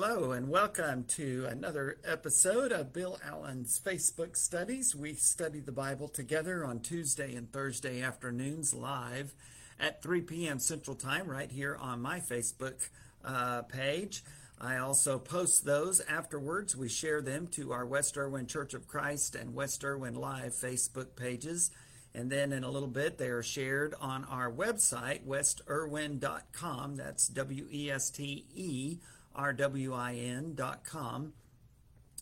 Hello, and welcome to another episode of Bill Allen's Facebook Studies. We study the Bible together on Tuesday and Thursday afternoons live at 3 p.m. Central Time, right here on my Facebook uh, page. I also post those afterwards. We share them to our West Erwin Church of Christ and West Erwin Live Facebook pages. And then in a little bit, they are shared on our website, westerwin.com. That's W E S T E rwin.com.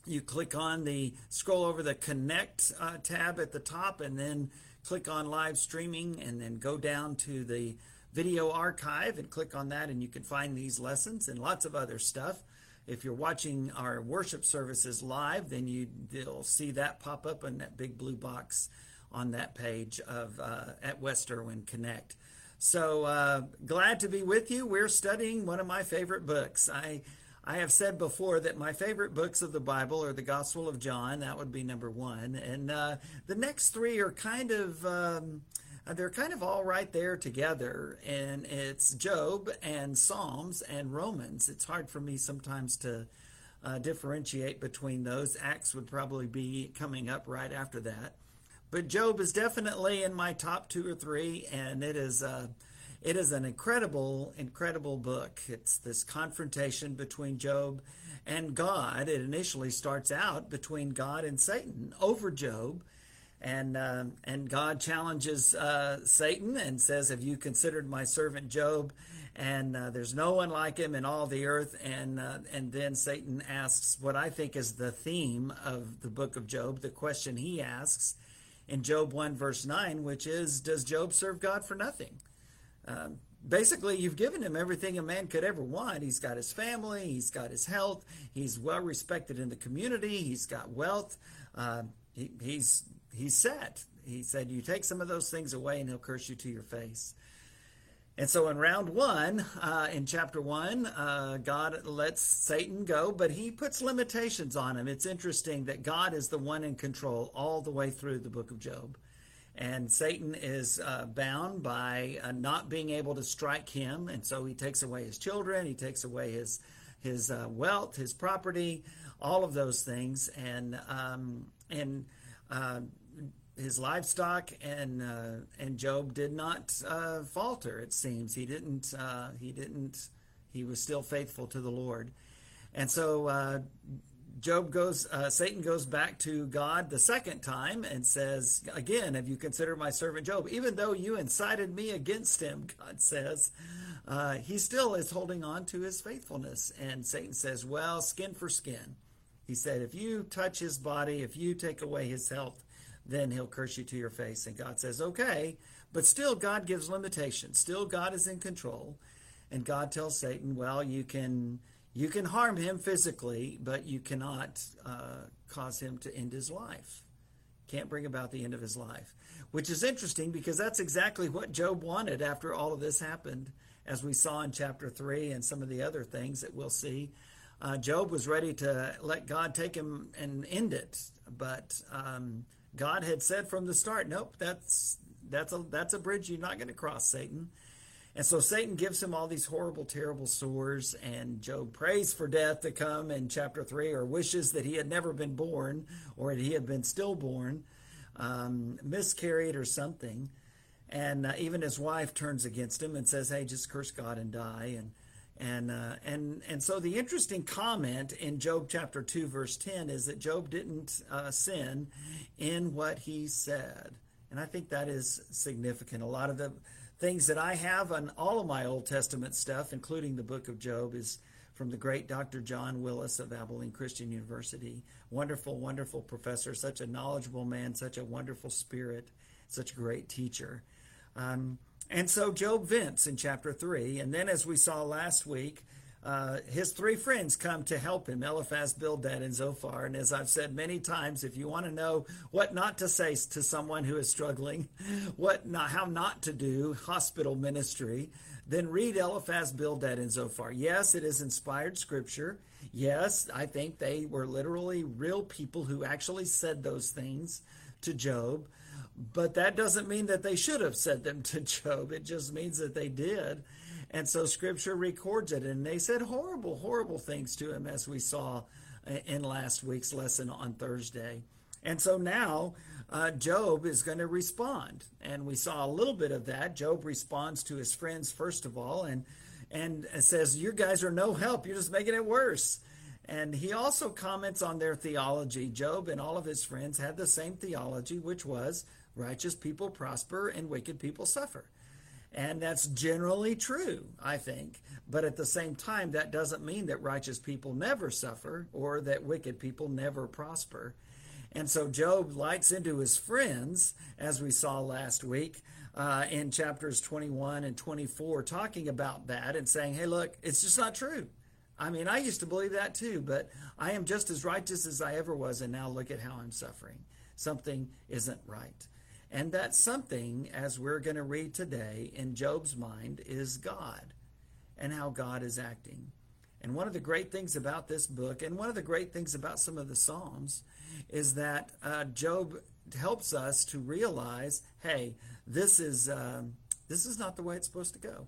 You click on the scroll over the connect uh, tab at the top and then click on live streaming and then go down to the video archive and click on that and you can find these lessons and lots of other stuff. If you're watching our worship services live, then you, will see that pop up in that big blue box on that page of uh, at West Erwin Connect. So uh, glad to be with you. We're studying one of my favorite books. I I have said before that my favorite books of the Bible are the Gospel of John. That would be number one, and uh, the next three are kind of. Um, they're kind of all right there together, and it's Job and Psalms and Romans. It's hard for me sometimes to uh, differentiate between those. Acts would probably be coming up right after that. But Job is definitely in my top two or three, and it is uh, it is an incredible, incredible book. It's this confrontation between Job and God. It initially starts out between God and Satan over Job, and uh, and God challenges uh, Satan and says, "Have you considered my servant Job?" And uh, there's no one like him in all the earth. And uh, and then Satan asks what I think is the theme of the book of Job. The question he asks in Job 1, verse 9, which is Does Job serve God for nothing? Um, basically, you've given him everything a man could ever want. He's got his family, he's got his health, he's well respected in the community, he's got wealth, uh, he, he's, he's set. He said, You take some of those things away, and he'll curse you to your face. And so in round one, uh, in chapter one, uh, God lets Satan go, but he puts limitations on him. It's interesting that God is the one in control all the way through the book of Job. And Satan is uh, bound by uh, not being able to strike him. And so he takes away his children, he takes away his, his uh, wealth, his property, all of those things. And, um, and, uh, his livestock and uh, and Job did not uh, falter. It seems he didn't uh, he didn't he was still faithful to the Lord, and so uh, Job goes uh, Satan goes back to God the second time and says again, Have you considered my servant Job? Even though you incited me against him, God says. Uh, he still is holding on to his faithfulness. And Satan says, Well, skin for skin. He said, If you touch his body, if you take away his health, then he'll curse you to your face. And God says, okay. But still, God gives limitations. Still, God is in control. And God tells Satan, well, you can you can harm him physically, but you cannot uh, cause him to end his life. Can't bring about the end of his life. Which is interesting because that's exactly what Job wanted after all of this happened, as we saw in chapter 3 and some of the other things that we'll see. Uh, Job was ready to let God take him and end it, but um, God had said from the start, nope, that's that's a that's a bridge you're not going to cross, Satan. And so Satan gives him all these horrible, terrible sores, and Job prays for death to come in chapter three, or wishes that he had never been born, or that he had been stillborn, um, miscarried, or something. And uh, even his wife turns against him and says, "Hey, just curse God and die." And and uh, and and so the interesting comment in Job chapter two verse ten is that Job didn't uh, sin in what he said, and I think that is significant. A lot of the things that I have on all of my Old Testament stuff, including the book of Job, is from the great Dr. John Willis of Abilene Christian University. Wonderful, wonderful professor, such a knowledgeable man, such a wonderful spirit, such a great teacher. Um, and so Job vents in chapter 3. And then, as we saw last week, uh, his three friends come to help him Eliphaz, Bildad, and Zophar. And as I've said many times, if you want to know what not to say to someone who is struggling, what not, how not to do hospital ministry, then read Eliphaz, Bildad, and Zophar. Yes, it is inspired scripture. Yes, I think they were literally real people who actually said those things to Job. But that doesn't mean that they should have said them to Job. It just means that they did. And so scripture records it. And they said horrible, horrible things to him, as we saw in last week's lesson on Thursday. And so now uh, Job is going to respond. And we saw a little bit of that. Job responds to his friends, first of all, and, and says, You guys are no help. You're just making it worse. And he also comments on their theology. Job and all of his friends had the same theology, which was righteous people prosper and wicked people suffer. And that's generally true, I think. But at the same time, that doesn't mean that righteous people never suffer or that wicked people never prosper. And so Job lights into his friends, as we saw last week uh, in chapters 21 and 24, talking about that and saying, hey, look, it's just not true. I mean, I used to believe that too, but I am just as righteous as I ever was, and now look at how I'm suffering. Something isn't right. And that something, as we're going to read today in Job's mind, is God and how God is acting. And one of the great things about this book, and one of the great things about some of the Psalms, is that uh, Job helps us to realize, hey, this is um, this is not the way it's supposed to go.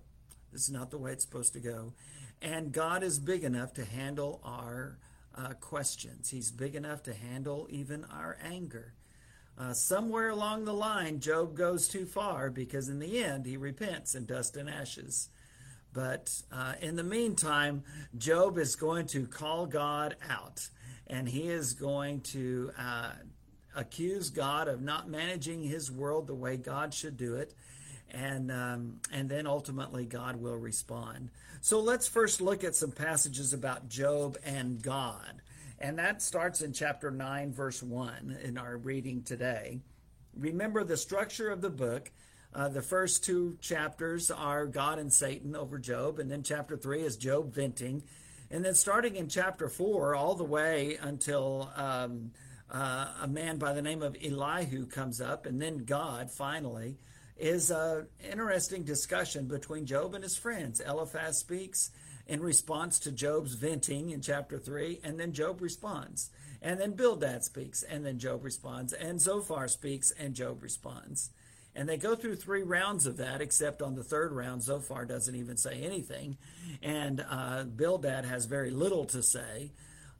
This is not the way it's supposed to go. And God is big enough to handle our uh, questions. He's big enough to handle even our anger. Uh, somewhere along the line, Job goes too far because in the end, he repents in dust and ashes. But uh, in the meantime, Job is going to call God out and he is going to uh, accuse God of not managing his world the way God should do it. And, um, and then ultimately, God will respond. So let's first look at some passages about Job and God. And that starts in chapter 9, verse 1 in our reading today. Remember the structure of the book. Uh, the first two chapters are God and Satan over Job, and then chapter 3 is Job venting. And then starting in chapter 4, all the way until um, uh, a man by the name of Elihu comes up, and then God finally, is an interesting discussion between Job and his friends. Eliphaz speaks, in response to Job's venting in chapter 3, and then Job responds. And then Bildad speaks, and then Job responds. And Zophar speaks, and Job responds. And they go through three rounds of that, except on the third round, Zophar doesn't even say anything. And uh, Bildad has very little to say.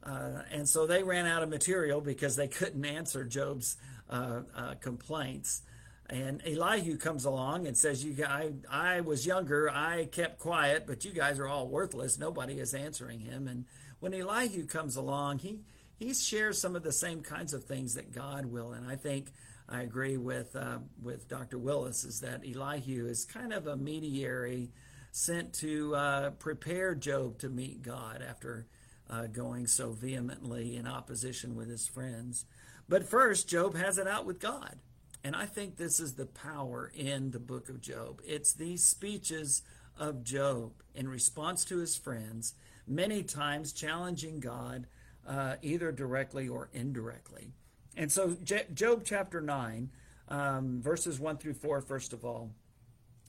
Uh, and so they ran out of material because they couldn't answer Job's uh, uh complaints. And Elihu comes along and says, "You guys, I was younger. I kept quiet, but you guys are all worthless. Nobody is answering him." And when Elihu comes along, he he shares some of the same kinds of things that God will. And I think I agree with uh, with Dr. Willis is that Elihu is kind of a mediary sent to uh, prepare Job to meet God after uh, going so vehemently in opposition with his friends. But first, Job has it out with God. And I think this is the power in the book of Job. It's these speeches of Job in response to his friends, many times challenging God uh, either directly or indirectly. And so, Job chapter 9, um, verses 1 through 4, first of all.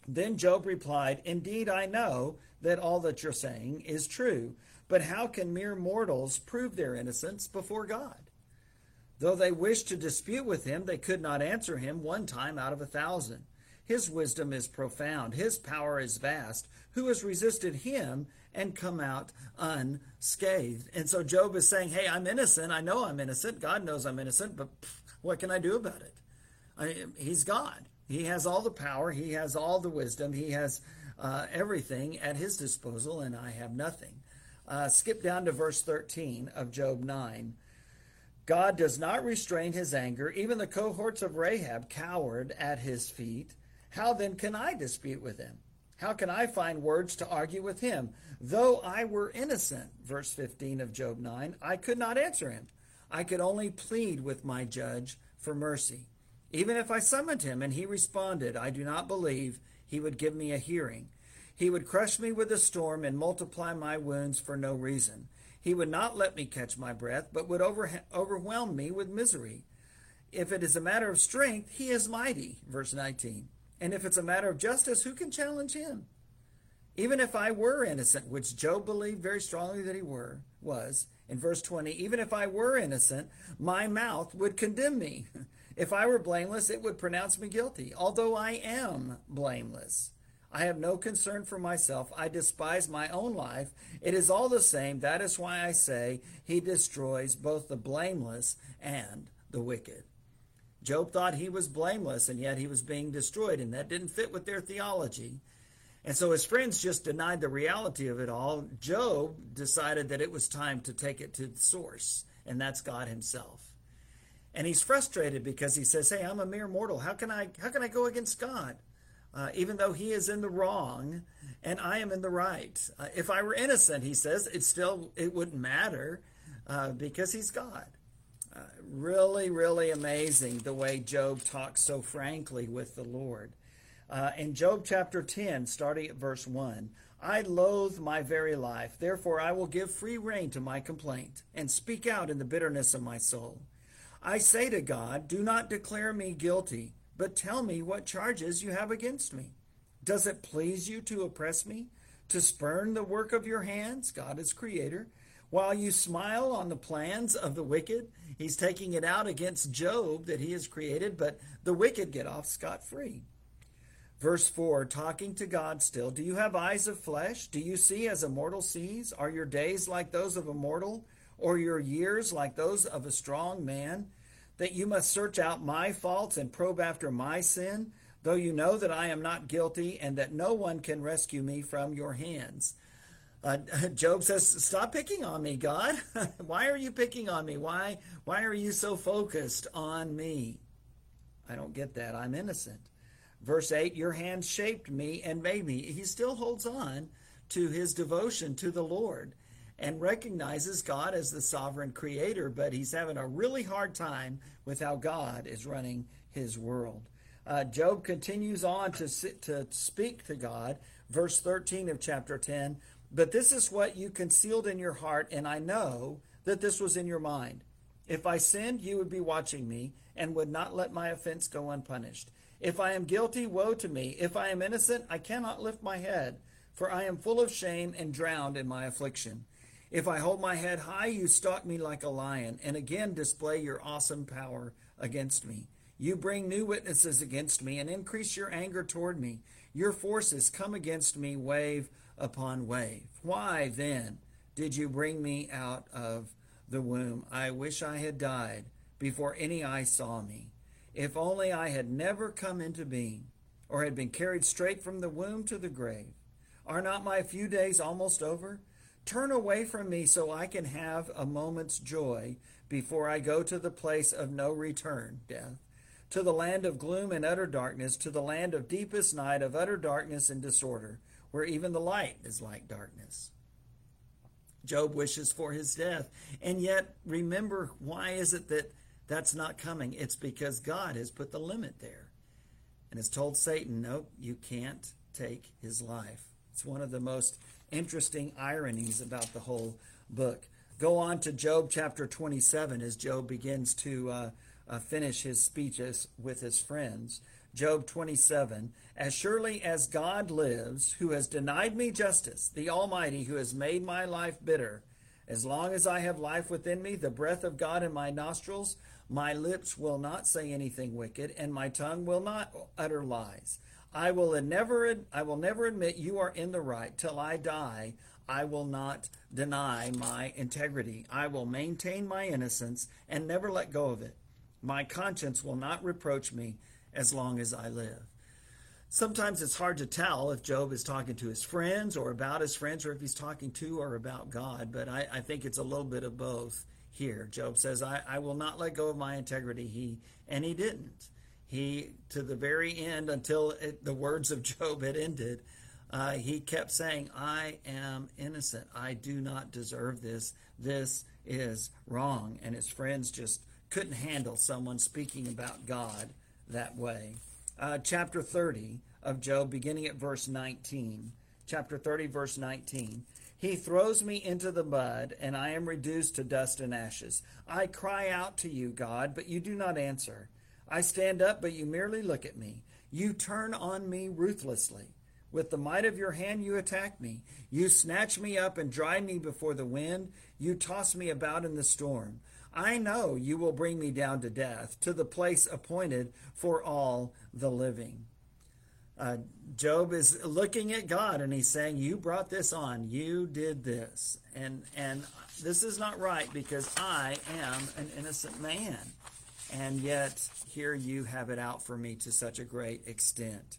Then Job replied, Indeed, I know that all that you're saying is true, but how can mere mortals prove their innocence before God? Though they wished to dispute with him, they could not answer him one time out of a thousand. His wisdom is profound, his power is vast. Who has resisted him and come out unscathed? And so Job is saying, Hey, I'm innocent. I know I'm innocent. God knows I'm innocent, but what can I do about it? I, he's God. He has all the power, he has all the wisdom, he has uh, everything at his disposal, and I have nothing. Uh, skip down to verse 13 of Job 9. God does not restrain his anger. Even the cohorts of Rahab cowered at his feet. How then can I dispute with him? How can I find words to argue with him? Though I were innocent, verse 15 of Job 9, I could not answer him. I could only plead with my judge for mercy. Even if I summoned him and he responded, I do not believe he would give me a hearing. He would crush me with a storm and multiply my wounds for no reason. He would not let me catch my breath, but would over, overwhelm me with misery. If it is a matter of strength, he is mighty. Verse 19. And if it's a matter of justice, who can challenge him? Even if I were innocent, which Job believed very strongly that he were, was, in verse 20, even if I were innocent, my mouth would condemn me. If I were blameless, it would pronounce me guilty, although I am blameless. I have no concern for myself. I despise my own life. It is all the same. That is why I say he destroys both the blameless and the wicked. Job thought he was blameless, and yet he was being destroyed, and that didn't fit with their theology. And so his friends just denied the reality of it all. Job decided that it was time to take it to the source, and that's God himself. And he's frustrated because he says, "Hey, I'm a mere mortal. How can I how can I go against God?" Uh, even though he is in the wrong and I am in the right. Uh, if I were innocent, he says, it still it wouldn't matter uh, because he's God. Uh, really, really amazing the way Job talks so frankly with the Lord. Uh, in Job chapter 10, starting at verse 1, I loathe my very life, therefore I will give free rein to my complaint and speak out in the bitterness of my soul. I say to God, Do not declare me guilty, but tell me what charges you have against me. Does it please you to oppress me, to spurn the work of your hands? God is creator. While you smile on the plans of the wicked, he's taking it out against Job that he has created, but the wicked get off scot free. Verse 4, talking to God still, Do you have eyes of flesh? Do you see as a mortal sees? Are your days like those of a mortal, or your years like those of a strong man? That you must search out my faults and probe after my sin, though you know that I am not guilty and that no one can rescue me from your hands. Uh, Job says, "Stop picking on me, God. why are you picking on me? Why why are you so focused on me? I don't get that. I'm innocent." Verse 8, Your hand shaped me and made me. He still holds on to his devotion to the Lord and recognizes God as the sovereign creator, but he's having a really hard time with how God is running his world. Uh, Job continues on to, to speak to God. Verse 13 of chapter 10 But this is what you concealed in your heart, and I know that this was in your mind. If I sinned, you would be watching me and would not let my offense go unpunished. If I am guilty, woe to me. If I am innocent, I cannot lift my head, for I am full of shame and drowned in my affliction. If I hold my head high, you stalk me like a lion, and again display your awesome power against me. You bring new witnesses against me and increase your anger toward me. Your forces come against me wave upon wave. Why then did you bring me out of the womb? I wish I had died before any eye saw me. If only I had never come into being, or had been carried straight from the womb to the grave. Are not my few days almost over? Turn away from me so I can have a moment's joy before I go to the place of no return, death, to the land of gloom and utter darkness, to the land of deepest night, of utter darkness and disorder, where even the light is like darkness. Job wishes for his death. And yet, remember, why is it that that's not coming. It's because God has put the limit there and has told Satan, nope, you can't take his life. It's one of the most interesting ironies about the whole book. Go on to Job chapter 27 as Job begins to uh, uh, finish his speeches with his friends. Job 27 As surely as God lives, who has denied me justice, the Almighty, who has made my life bitter, as long as I have life within me, the breath of God in my nostrils, my lips will not say anything wicked, and my tongue will not utter lies. I will never I will never admit you are in the right till I die. I will not deny my integrity. I will maintain my innocence and never let go of it. My conscience will not reproach me as long as I live. Sometimes it's hard to tell if Job is talking to his friends or about his friends or if he's talking to or about God, but I, I think it's a little bit of both here. Job says, I, I will not let go of my integrity. He and he didn't. He to the very end, until it, the words of Job had ended, uh, he kept saying, I am innocent. I do not deserve this. This is wrong. And his friends just couldn't handle someone speaking about God that way. Uh, chapter 30 of Job, beginning at verse 19. Chapter 30, verse 19. He throws me into the mud, and I am reduced to dust and ashes. I cry out to you, God, but you do not answer. I stand up, but you merely look at me. You turn on me ruthlessly. With the might of your hand, you attack me. You snatch me up and drive me before the wind. You toss me about in the storm. I know you will bring me down to death, to the place appointed for all the living. Uh, Job is looking at God and he's saying, "You brought this on. You did this, and and this is not right because I am an innocent man, and yet here you have it out for me to such a great extent."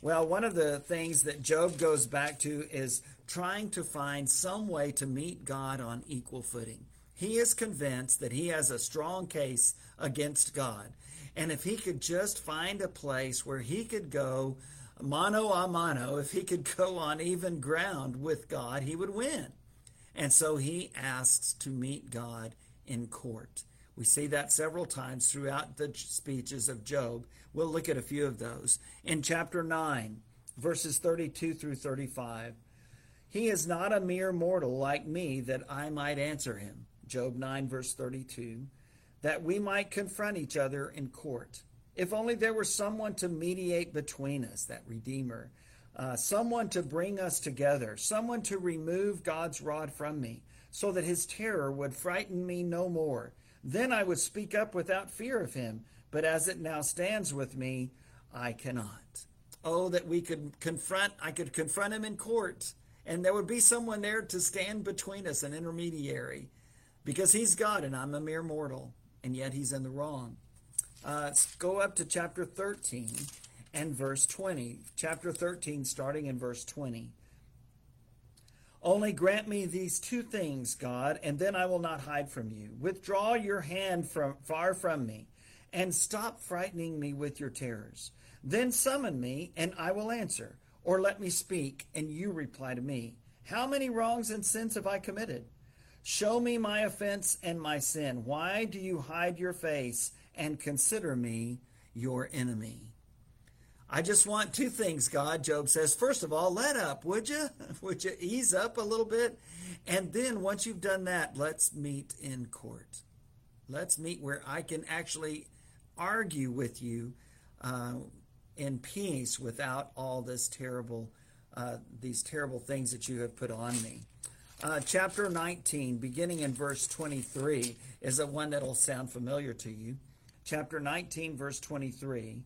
Well, one of the things that Job goes back to is trying to find some way to meet God on equal footing. He is convinced that he has a strong case against God. And if he could just find a place where he could go mano a mano, if he could go on even ground with God, he would win. And so he asks to meet God in court. We see that several times throughout the speeches of Job. We'll look at a few of those. In chapter 9, verses 32 through 35, he is not a mere mortal like me that I might answer him. Job 9, verse 32, that we might confront each other in court. If only there were someone to mediate between us, that Redeemer, uh, someone to bring us together, someone to remove God's rod from me, so that his terror would frighten me no more. Then I would speak up without fear of him. But as it now stands with me, I cannot. Oh, that we could confront, I could confront him in court, and there would be someone there to stand between us, an intermediary, because he's God and I'm a mere mortal, and yet he's in the wrong. Uh, let's go up to chapter 13 and verse 20. Chapter 13, starting in verse 20. Only grant me these two things, God, and then I will not hide from you. Withdraw your hand from far from me, and stop frightening me with your terrors. Then summon me, and I will answer, or let me speak, and you reply to me. How many wrongs and sins have I committed? Show me my offense and my sin. Why do you hide your face and consider me your enemy? I just want two things, God, Job says. First of all, let up, would you? Would you ease up a little bit? And then once you've done that, let's meet in court. Let's meet where I can actually argue with you uh, in peace without all this terrible, uh, these terrible things that you have put on me. Uh, chapter 19, beginning in verse 23, is the one that'll sound familiar to you. Chapter 19, verse 23.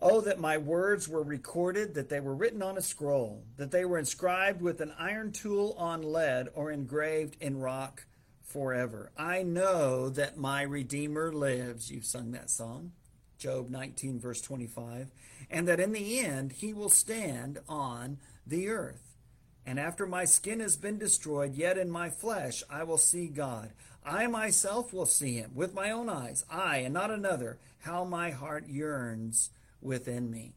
Oh, that my words were recorded, that they were written on a scroll, that they were inscribed with an iron tool on lead or engraved in rock forever. I know that my Redeemer lives. You've sung that song, Job 19, verse 25. And that in the end he will stand on the earth. And after my skin has been destroyed, yet in my flesh I will see God. I myself will see him with my own eyes, I and not another. How my heart yearns within me.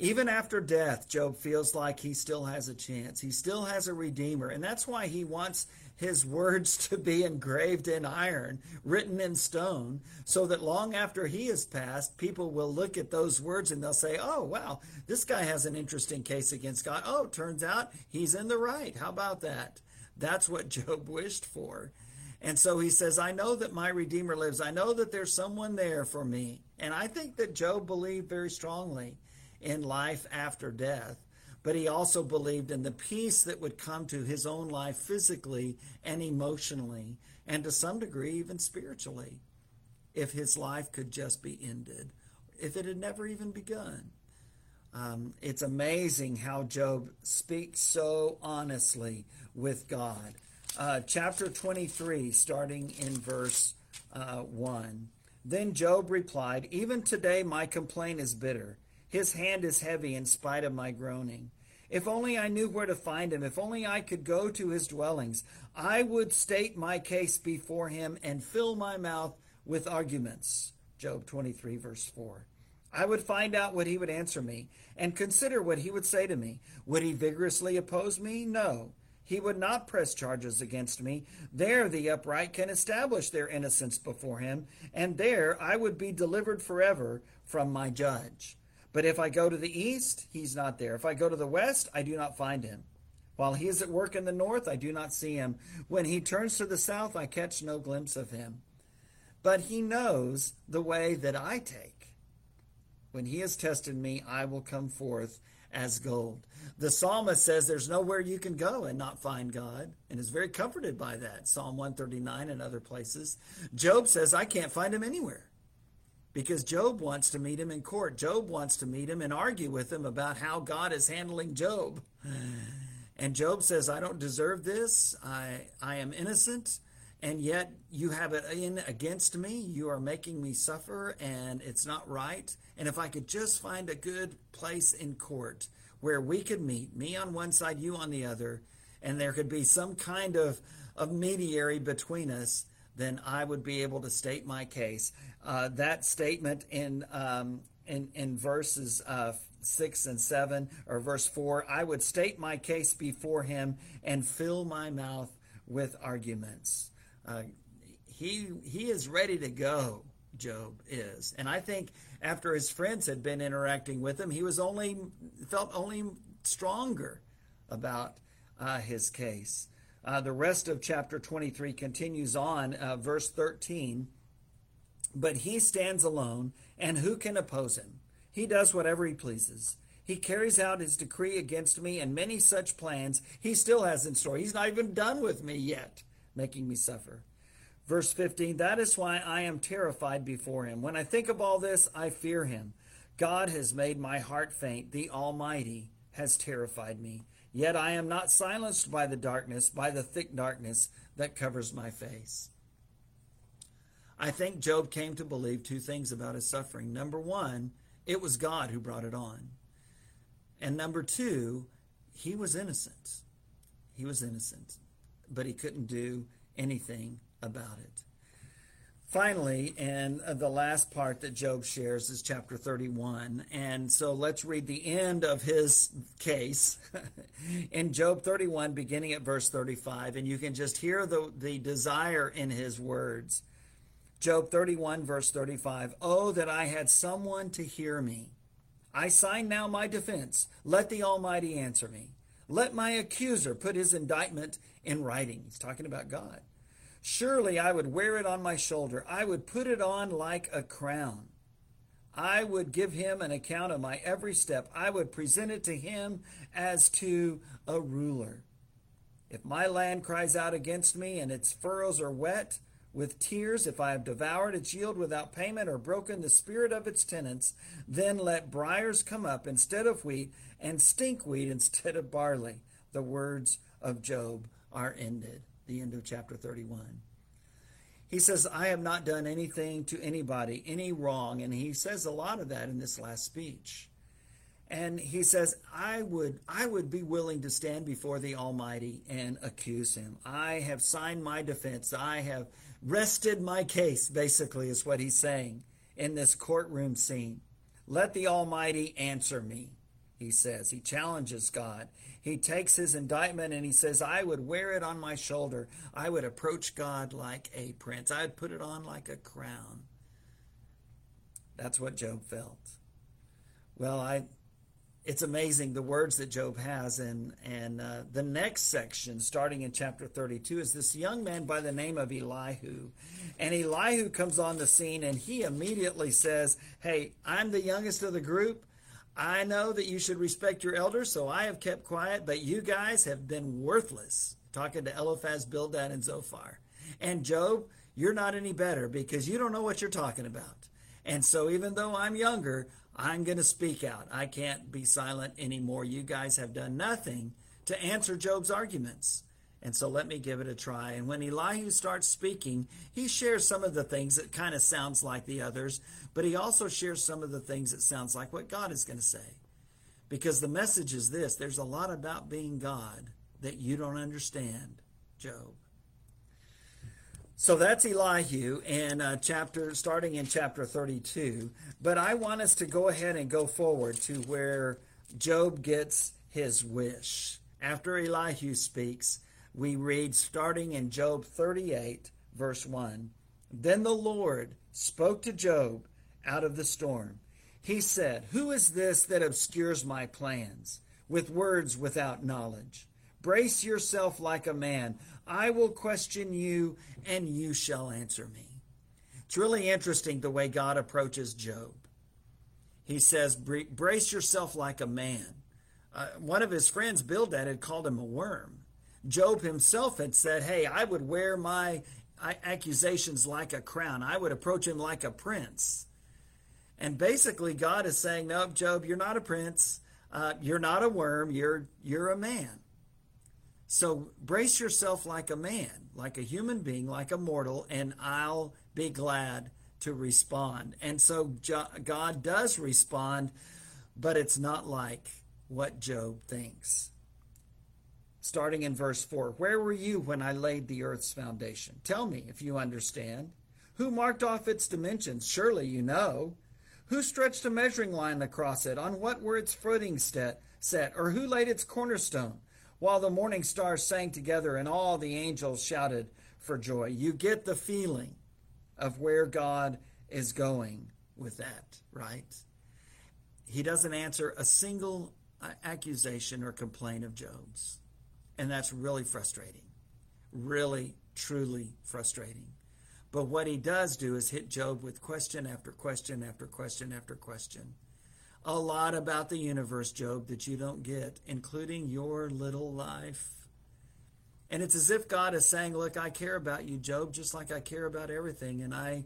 Even after death, Job feels like he still has a chance. He still has a redeemer. And that's why he wants his words to be engraved in iron, written in stone, so that long after he has passed, people will look at those words and they'll say, oh, wow, this guy has an interesting case against God. Oh, turns out he's in the right. How about that? That's what Job wished for. And so he says, I know that my Redeemer lives. I know that there's someone there for me. And I think that Job believed very strongly in life after death, but he also believed in the peace that would come to his own life physically and emotionally, and to some degree, even spiritually, if his life could just be ended, if it had never even begun. Um, it's amazing how Job speaks so honestly with God. Uh, chapter 23, starting in verse uh, 1. Then Job replied, Even today my complaint is bitter. His hand is heavy in spite of my groaning. If only I knew where to find him, if only I could go to his dwellings, I would state my case before him and fill my mouth with arguments. Job 23, verse 4. I would find out what he would answer me and consider what he would say to me. Would he vigorously oppose me? No. He would not press charges against me. There the upright can establish their innocence before him, and there I would be delivered forever from my judge. But if I go to the east, he's not there. If I go to the west, I do not find him. While he is at work in the north, I do not see him. When he turns to the south, I catch no glimpse of him. But he knows the way that I take. When he has tested me, I will come forth as gold. The psalmist says there's nowhere you can go and not find God, and is very comforted by that. Psalm 139 and other places. Job says, I can't find him anywhere. because Job wants to meet him in court. Job wants to meet him and argue with him about how God is handling Job. And Job says, I don't deserve this. I, I am innocent. And yet you have it in against me. You are making me suffer, and it's not right. And if I could just find a good place in court where we could meet, me on one side, you on the other, and there could be some kind of, of mediary between us, then I would be able to state my case. Uh, that statement in, um, in, in verses uh, 6 and 7, or verse 4, I would state my case before him and fill my mouth with arguments. Uh, he, he is ready to go, Job is. And I think after his friends had been interacting with him, he was only felt only stronger about uh, his case. Uh, the rest of chapter 23 continues on, uh, verse 13. But he stands alone, and who can oppose him? He does whatever he pleases. He carries out his decree against me, and many such plans he still has in store. He's not even done with me yet, making me suffer. Verse 15 That is why I am terrified before him. When I think of all this, I fear him. God has made my heart faint. The Almighty has terrified me. Yet I am not silenced by the darkness, by the thick darkness that covers my face. I think Job came to believe two things about his suffering. Number one, it was God who brought it on. And number two, he was innocent. He was innocent, but he couldn't do anything about it. Finally, and uh, the last part that Job shares is chapter 31. And so let's read the end of his case in Job 31, beginning at verse 35. And you can just hear the, the desire in his words. Job 31, verse 35. Oh, that I had someone to hear me. I sign now my defense. Let the Almighty answer me. Let my accuser put his indictment in writing. He's talking about God. Surely I would wear it on my shoulder. I would put it on like a crown. I would give him an account of my every step. I would present it to him as to a ruler. If my land cries out against me and its furrows are wet with tears, if I have devoured its yield without payment or broken the spirit of its tenants, then let briars come up instead of wheat and stinkweed instead of barley. The words of Job are ended the end of chapter 31. He says, I have not done anything to anybody, any wrong. And he says a lot of that in this last speech. And he says, I would, I would be willing to stand before the Almighty and accuse him. I have signed my defense. I have rested my case, basically, is what he's saying in this courtroom scene. Let the Almighty answer me, he says. He challenges God he takes his indictment and he says, I would wear it on my shoulder. I would approach God like a prince. I'd put it on like a crown. That's what Job felt. Well, I it's amazing the words that Job has. And, and uh, the next section, starting in chapter 32, is this young man by the name of Elihu. And Elihu comes on the scene and he immediately says, Hey, I'm the youngest of the group. I know that you should respect your elders, so I have kept quiet, but you guys have been worthless. Talking to Eliphaz, Bildad, and Zophar. And Job, you're not any better because you don't know what you're talking about. And so even though I'm younger, I'm going to speak out. I can't be silent anymore. You guys have done nothing to answer Job's arguments. And so let me give it a try. And when Elihu starts speaking, he shares some of the things that kind of sounds like the others, but he also shares some of the things that sounds like what God is going to say. Because the message is this there's a lot about being God that you don't understand, Job. So that's Elihu and uh, chapter starting in chapter 32. But I want us to go ahead and go forward to where Job gets his wish. After Elihu speaks, we read starting in Job 38, verse 1. Then the Lord spoke to Job out of the storm. He said, Who is this that obscures my plans with words without knowledge? Brace yourself like a man. I will question you, and you shall answer me. It's really interesting the way God approaches Job. He says, Brace yourself like a man. Uh, one of his friends, Bildad, had called him a worm. Job himself had said, Hey, I would wear my accusations like a crown, I would approach him like a prince. And basically, God is saying, No, Job, you're not a prince. Uh, you're not a worm. You're, you're a man. So brace yourself like a man, like a human being, like a mortal, and I'll be glad to respond. And so God does respond, but it's not like what Job thinks. Starting in verse 4 Where were you when I laid the earth's foundation? Tell me if you understand. Who marked off its dimensions? Surely you know. Who stretched a measuring line across it? On what were its footing set? set? Or who laid its cornerstone? While the morning stars sang together and all the angels shouted for joy. You get the feeling of where God is going with that, right? He doesn't answer a single uh, accusation or complaint of Job's. And that's really frustrating. Really, truly frustrating. But what he does do is hit Job with question after question after question after question. A lot about the universe, Job, that you don't get, including your little life. And it's as if God is saying, Look, I care about you, Job, just like I care about everything. And I,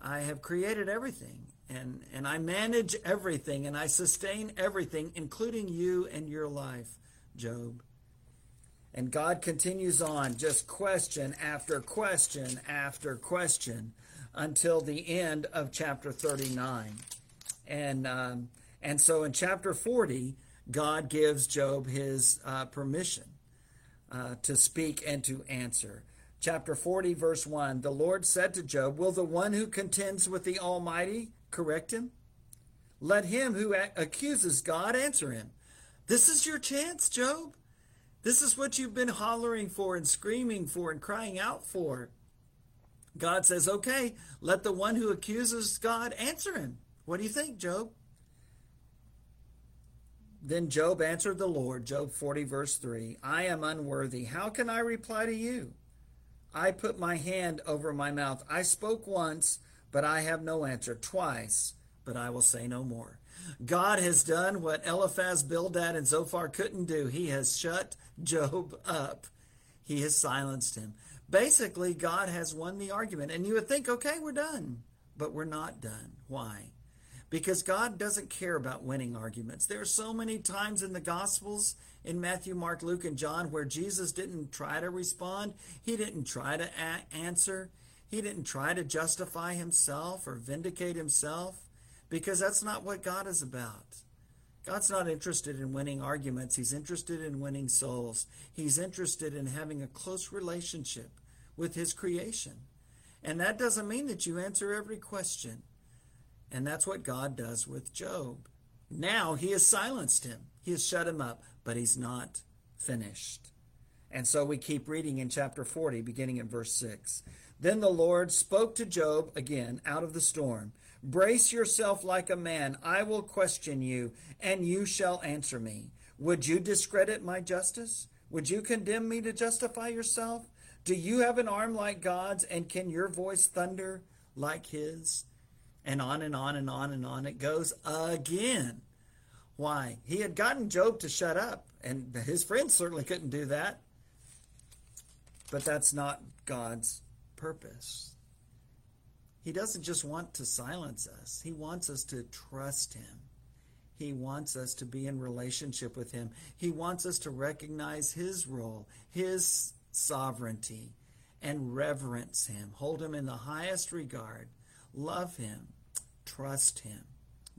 I have created everything. And, and I manage everything. And I sustain everything, including you and your life, Job. And God continues on, just question after question after question until the end of chapter 39. And, um, and so in chapter 40, God gives Job his uh, permission uh, to speak and to answer. Chapter 40, verse 1 The Lord said to Job, Will the one who contends with the Almighty correct him? Let him who accuses God answer him. This is your chance, Job. This is what you've been hollering for and screaming for and crying out for. God says, Okay, let the one who accuses God answer him. What do you think, Job? Then Job answered the Lord, Job 40, verse 3 I am unworthy. How can I reply to you? I put my hand over my mouth. I spoke once, but I have no answer. Twice, but I will say no more. God has done what Eliphaz, Bildad, and Zophar couldn't do. He has shut Job up, he has silenced him. Basically, God has won the argument. And you would think, okay, we're done. But we're not done. Why? because God doesn't care about winning arguments. There are so many times in the Gospels, in Matthew, Mark, Luke, and John, where Jesus didn't try to respond, he didn't try to a- answer, he didn't try to justify himself or vindicate himself, because that's not what God is about. God's not interested in winning arguments. He's interested in winning souls. He's interested in having a close relationship with His creation. And that doesn't mean that you answer every question. And that's what God does with Job. Now he has silenced him, he has shut him up, but he's not finished. And so we keep reading in chapter 40, beginning in verse 6. Then the Lord spoke to Job again out of the storm Brace yourself like a man. I will question you, and you shall answer me. Would you discredit my justice? Would you condemn me to justify yourself? Do you have an arm like God's, and can your voice thunder like his? And on and on and on and on it goes again. Why? He had gotten Job to shut up, and his friends certainly couldn't do that. But that's not God's purpose. He doesn't just want to silence us, He wants us to trust Him. He wants us to be in relationship with Him. He wants us to recognize His role, His sovereignty, and reverence Him. Hold Him in the highest regard love him, trust him,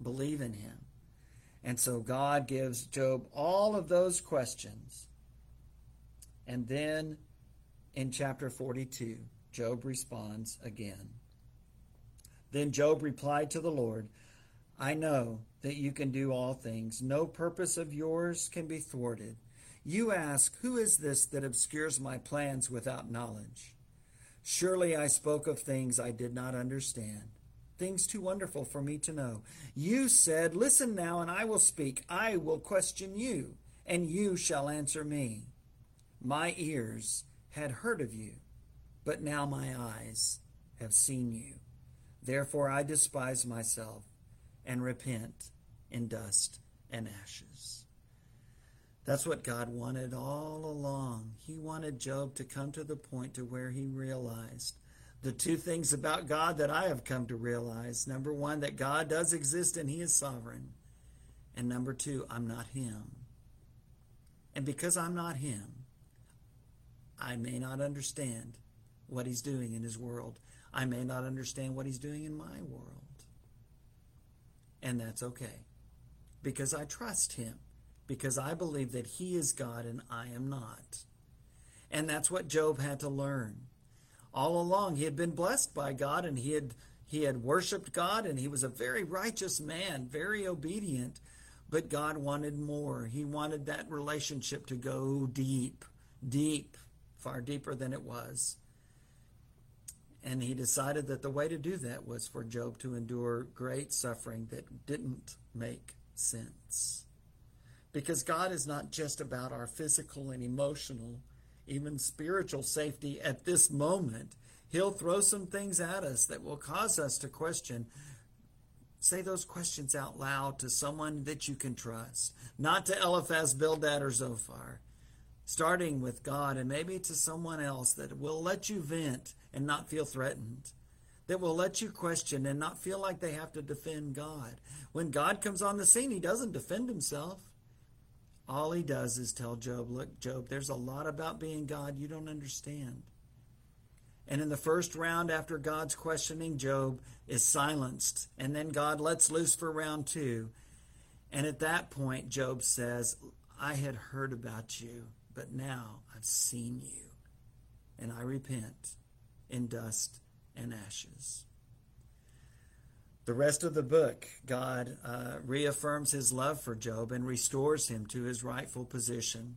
believe in him. And so God gives Job all of those questions. And then in chapter 42, Job responds again. Then Job replied to the Lord, I know that you can do all things. No purpose of yours can be thwarted. You ask, Who is this that obscures my plans without knowledge? Surely I spoke of things I did not understand, things too wonderful for me to know. You said, Listen now, and I will speak. I will question you, and you shall answer me. My ears had heard of you, but now my eyes have seen you. Therefore I despise myself and repent in dust and ashes. That's what God wanted all along. He wanted Job to come to the point to where he realized the two things about God that I have come to realize number one, that God does exist and He is sovereign. And number two, I'm not Him. And because I'm not Him, I may not understand what He's doing in His world. I may not understand what He's doing in my world. And that's okay. Because I trust Him. Because I believe that He is God and I am not. And that's what Job had to learn all along he had been blessed by God and he had he had worshiped God and he was a very righteous man, very obedient, but God wanted more. He wanted that relationship to go deep, deep, far deeper than it was. And he decided that the way to do that was for Job to endure great suffering that didn't make sense. Because God is not just about our physical and emotional even spiritual safety at this moment. He'll throw some things at us that will cause us to question. Say those questions out loud to someone that you can trust, not to Eliphaz, Bildad, or Zophar. Starting with God and maybe to someone else that will let you vent and not feel threatened, that will let you question and not feel like they have to defend God. When God comes on the scene, he doesn't defend himself. All he does is tell Job, look, Job, there's a lot about being God you don't understand. And in the first round, after God's questioning, Job is silenced. And then God lets loose for round two. And at that point, Job says, I had heard about you, but now I've seen you. And I repent in dust and ashes. The rest of the book, God uh, reaffirms his love for Job and restores him to his rightful position.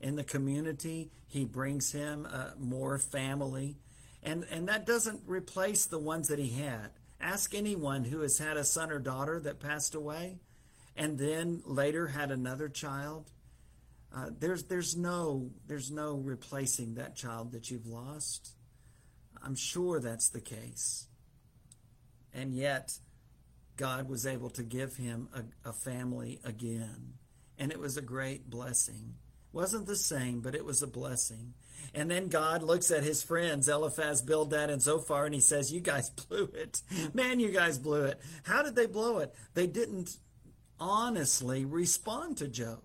In the community, he brings him uh, more family. And, and that doesn't replace the ones that he had. Ask anyone who has had a son or daughter that passed away and then later had another child. Uh, there's, there's, no, there's no replacing that child that you've lost. I'm sure that's the case. And yet, God was able to give him a, a family again. And it was a great blessing. Wasn't the same, but it was a blessing. And then God looks at his friends, Eliphaz, Bildad, and Zophar, and he says, You guys blew it. Man, you guys blew it. How did they blow it? They didn't honestly respond to Job.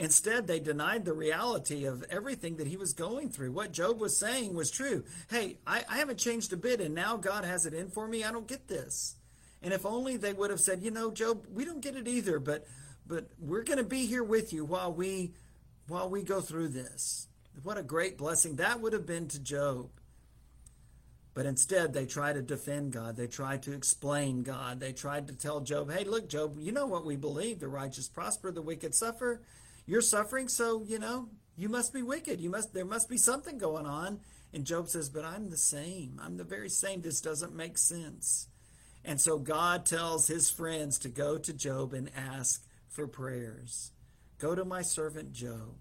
Instead, they denied the reality of everything that he was going through. What Job was saying was true. Hey, I, I haven't changed a bit, and now God has it in for me. I don't get this. And if only they would have said, you know, Job, we don't get it either, but but we're going to be here with you while we while we go through this. What a great blessing that would have been to Job. But instead, they try to defend God. They try to explain God. They tried to tell Job, hey, look, Job, you know what we believe. The righteous prosper, the wicked suffer. You're suffering, so, you know, you must be wicked. You must there must be something going on. And Job says, But I'm the same. I'm the very same. This doesn't make sense. And so God tells his friends to go to Job and ask for prayers. Go to my servant Job.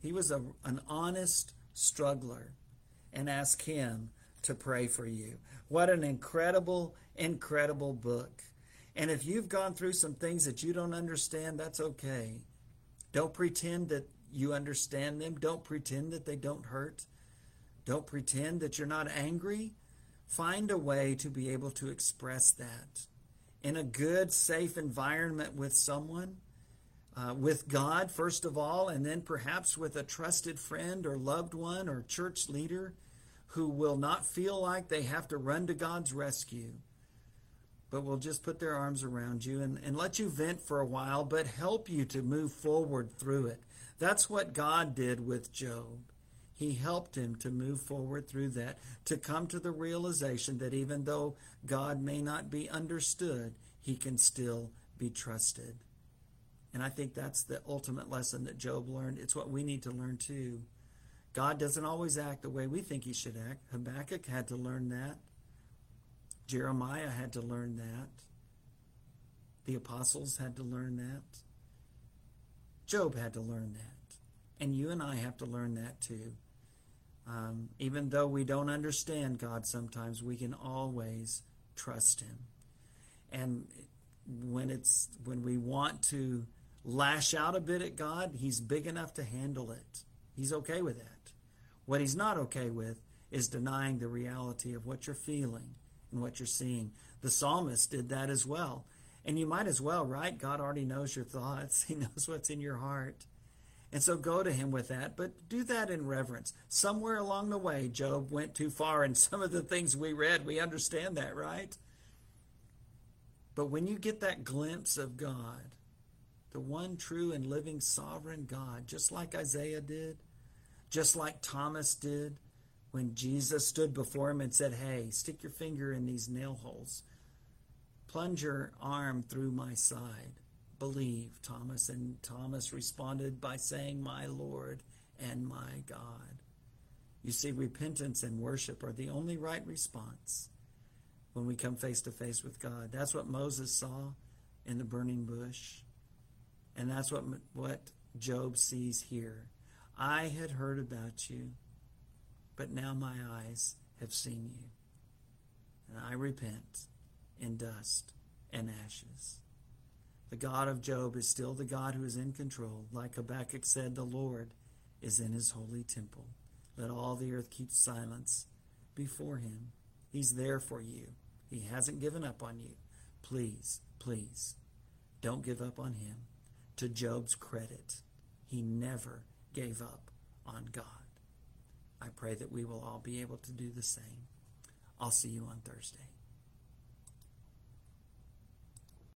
He was a, an honest struggler and ask him to pray for you. What an incredible, incredible book. And if you've gone through some things that you don't understand, that's okay. Don't pretend that you understand them. Don't pretend that they don't hurt. Don't pretend that you're not angry. Find a way to be able to express that in a good, safe environment with someone, uh, with God, first of all, and then perhaps with a trusted friend or loved one or church leader who will not feel like they have to run to God's rescue, but will just put their arms around you and, and let you vent for a while, but help you to move forward through it. That's what God did with Job. He helped him to move forward through that, to come to the realization that even though God may not be understood, he can still be trusted. And I think that's the ultimate lesson that Job learned. It's what we need to learn too. God doesn't always act the way we think he should act. Habakkuk had to learn that. Jeremiah had to learn that. The apostles had to learn that. Job had to learn that. And you and I have to learn that too. Um, even though we don't understand God sometimes, we can always trust Him. And when it's when we want to lash out a bit at God, He's big enough to handle it. He's okay with that. What He's not okay with is denying the reality of what you're feeling what you're seeing. The psalmist did that as well. And you might as well, right? God already knows your thoughts, He knows what's in your heart. And so go to Him with that, but do that in reverence. Somewhere along the way, Job went too far and some of the things we read. We understand that, right? But when you get that glimpse of God, the one true and living sovereign God, just like Isaiah did, just like Thomas did, when Jesus stood before him and said, Hey, stick your finger in these nail holes, plunge your arm through my side. Believe, Thomas. And Thomas responded by saying, My Lord and my God. You see, repentance and worship are the only right response when we come face to face with God. That's what Moses saw in the burning bush. And that's what, what Job sees here. I had heard about you, but now my eyes have seen you. And I repent in dust and ashes. The God of Job is still the God who is in control. Like Habakkuk said, the Lord is in his holy temple. Let all the earth keep silence before him. He's there for you. He hasn't given up on you. Please, please, don't give up on him. To Job's credit, he never gave up on God. I pray that we will all be able to do the same. I'll see you on Thursday.